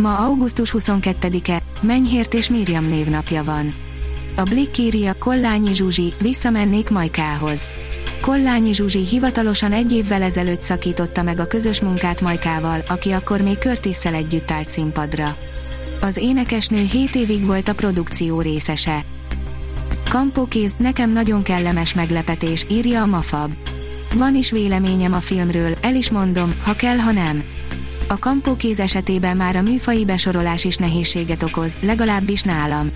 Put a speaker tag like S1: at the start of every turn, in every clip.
S1: Ma augusztus 22-e, Menyhért és Miriam névnapja van. A Blick írja Kollányi Zsuzsi, visszamennék Majkához. Kollányi Zsuzsi hivatalosan egy évvel ezelőtt szakította meg a közös munkát Majkával, aki akkor még Körtisszel együtt állt színpadra. Az énekesnő 7 évig volt a produkció részese. Kampókéz, nekem nagyon kellemes meglepetés, írja a Mafab. Van is véleményem a filmről, el is mondom, ha kell, ha nem. A kampókéz esetében már a műfai besorolás is nehézséget okoz, legalábbis nálam.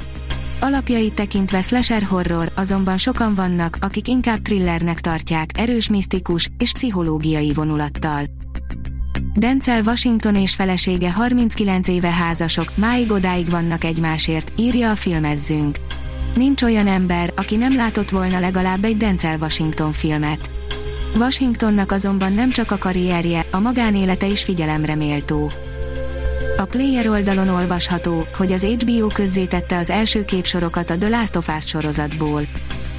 S1: Alapjait tekintve slasher horror, azonban sokan vannak, akik inkább thrillernek tartják, erős misztikus és pszichológiai vonulattal. Denzel Washington és felesége 39 éve házasok, máig odáig vannak egymásért, írja a filmezzünk. Nincs olyan ember, aki nem látott volna legalább egy Denzel Washington filmet. Washingtonnak azonban nem csak a karrierje, a magánélete is figyelemre méltó. A Player oldalon olvasható, hogy az HBO közzétette az első képsorokat a The Last of Us sorozatból.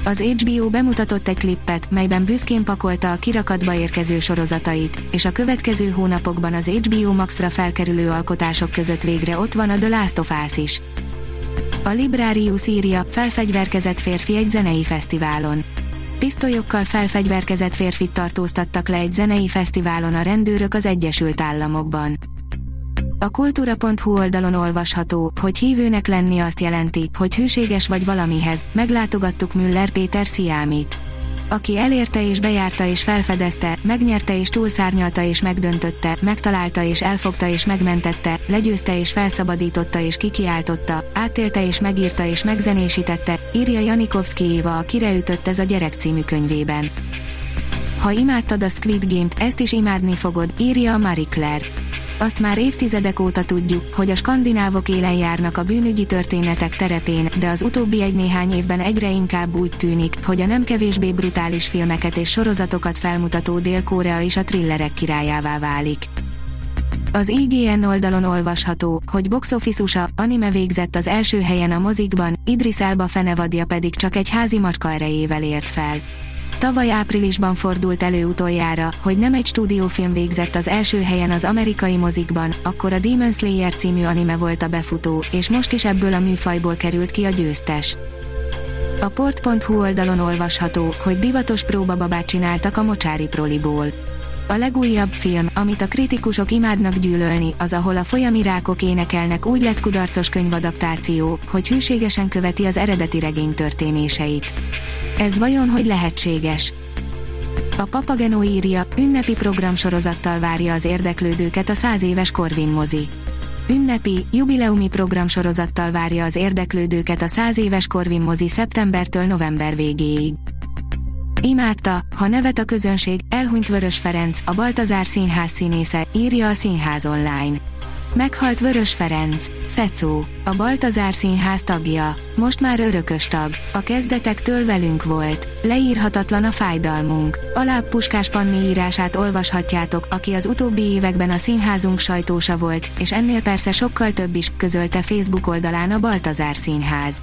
S1: Az HBO bemutatott egy klippet, melyben büszkén pakolta a kirakatba érkező sorozatait, és a következő hónapokban az HBO Max-ra felkerülő alkotások között végre ott van a The Last of Us is. A Librarius írja, felfegyverkezett férfi egy zenei fesztiválon. Pisztolyokkal felfegyverkezett férfit tartóztattak le egy zenei fesztiválon a rendőrök az Egyesült Államokban. A kultúra.hu oldalon olvasható, hogy hívőnek lenni azt jelenti, hogy hűséges vagy valamihez. Meglátogattuk Müller Péter Sziámit aki elérte és bejárta és felfedezte, megnyerte és túlszárnyalta és megdöntötte, megtalálta és elfogta és megmentette, legyőzte és felszabadította és kikiáltotta, átélte és megírta és megzenésítette, írja Janikovszki Éva a Kireütött ez a gyerek című könyvében. Ha imádtad a Squid Game-t, ezt is imádni fogod, írja a Marie Claire. Azt már évtizedek óta tudjuk, hogy a skandinávok élen járnak a bűnügyi történetek terepén, de az utóbbi egy-néhány évben egyre inkább úgy tűnik, hogy a nem kevésbé brutális filmeket és sorozatokat felmutató Dél-Korea is a thrillerek királyává válik. Az IGN oldalon olvasható, hogy box office anime végzett az első helyen a mozikban, Idris Elba fenevadja pedig csak egy házi macska erejével ért fel. Tavaly áprilisban fordult elő utoljára, hogy nem egy stúdiófilm végzett az első helyen az amerikai mozikban, akkor a Demon Slayer című anime volt a befutó, és most is ebből a műfajból került ki a győztes. A port.hu oldalon olvasható, hogy divatos próbababát csináltak a mocsári proliból. A legújabb film, amit a kritikusok imádnak gyűlölni, az ahol a folyami rákok énekelnek úgy lett kudarcos könyvadaptáció, hogy hűségesen követi az eredeti regény történéseit. Ez vajon hogy lehetséges? A Papageno írja, ünnepi programsorozattal várja az érdeklődőket a 100 éves Corvin mozi. Ünnepi, jubileumi programsorozattal várja az érdeklődőket a 100 éves Corvin mozi szeptembertől november végéig. Imádta, ha nevet a közönség, elhunyt Vörös Ferenc, a Baltazár Színház színésze, írja a Színház online. Meghalt Vörös Ferenc, Fecó, a Baltazár Színház tagja, most már örökös tag, a kezdetektől velünk volt, leírhatatlan a fájdalmunk. Alább Puskás Panni írását olvashatjátok, aki az utóbbi években a színházunk sajtósa volt, és ennél persze sokkal több is, közölte Facebook oldalán a Baltazár Színház.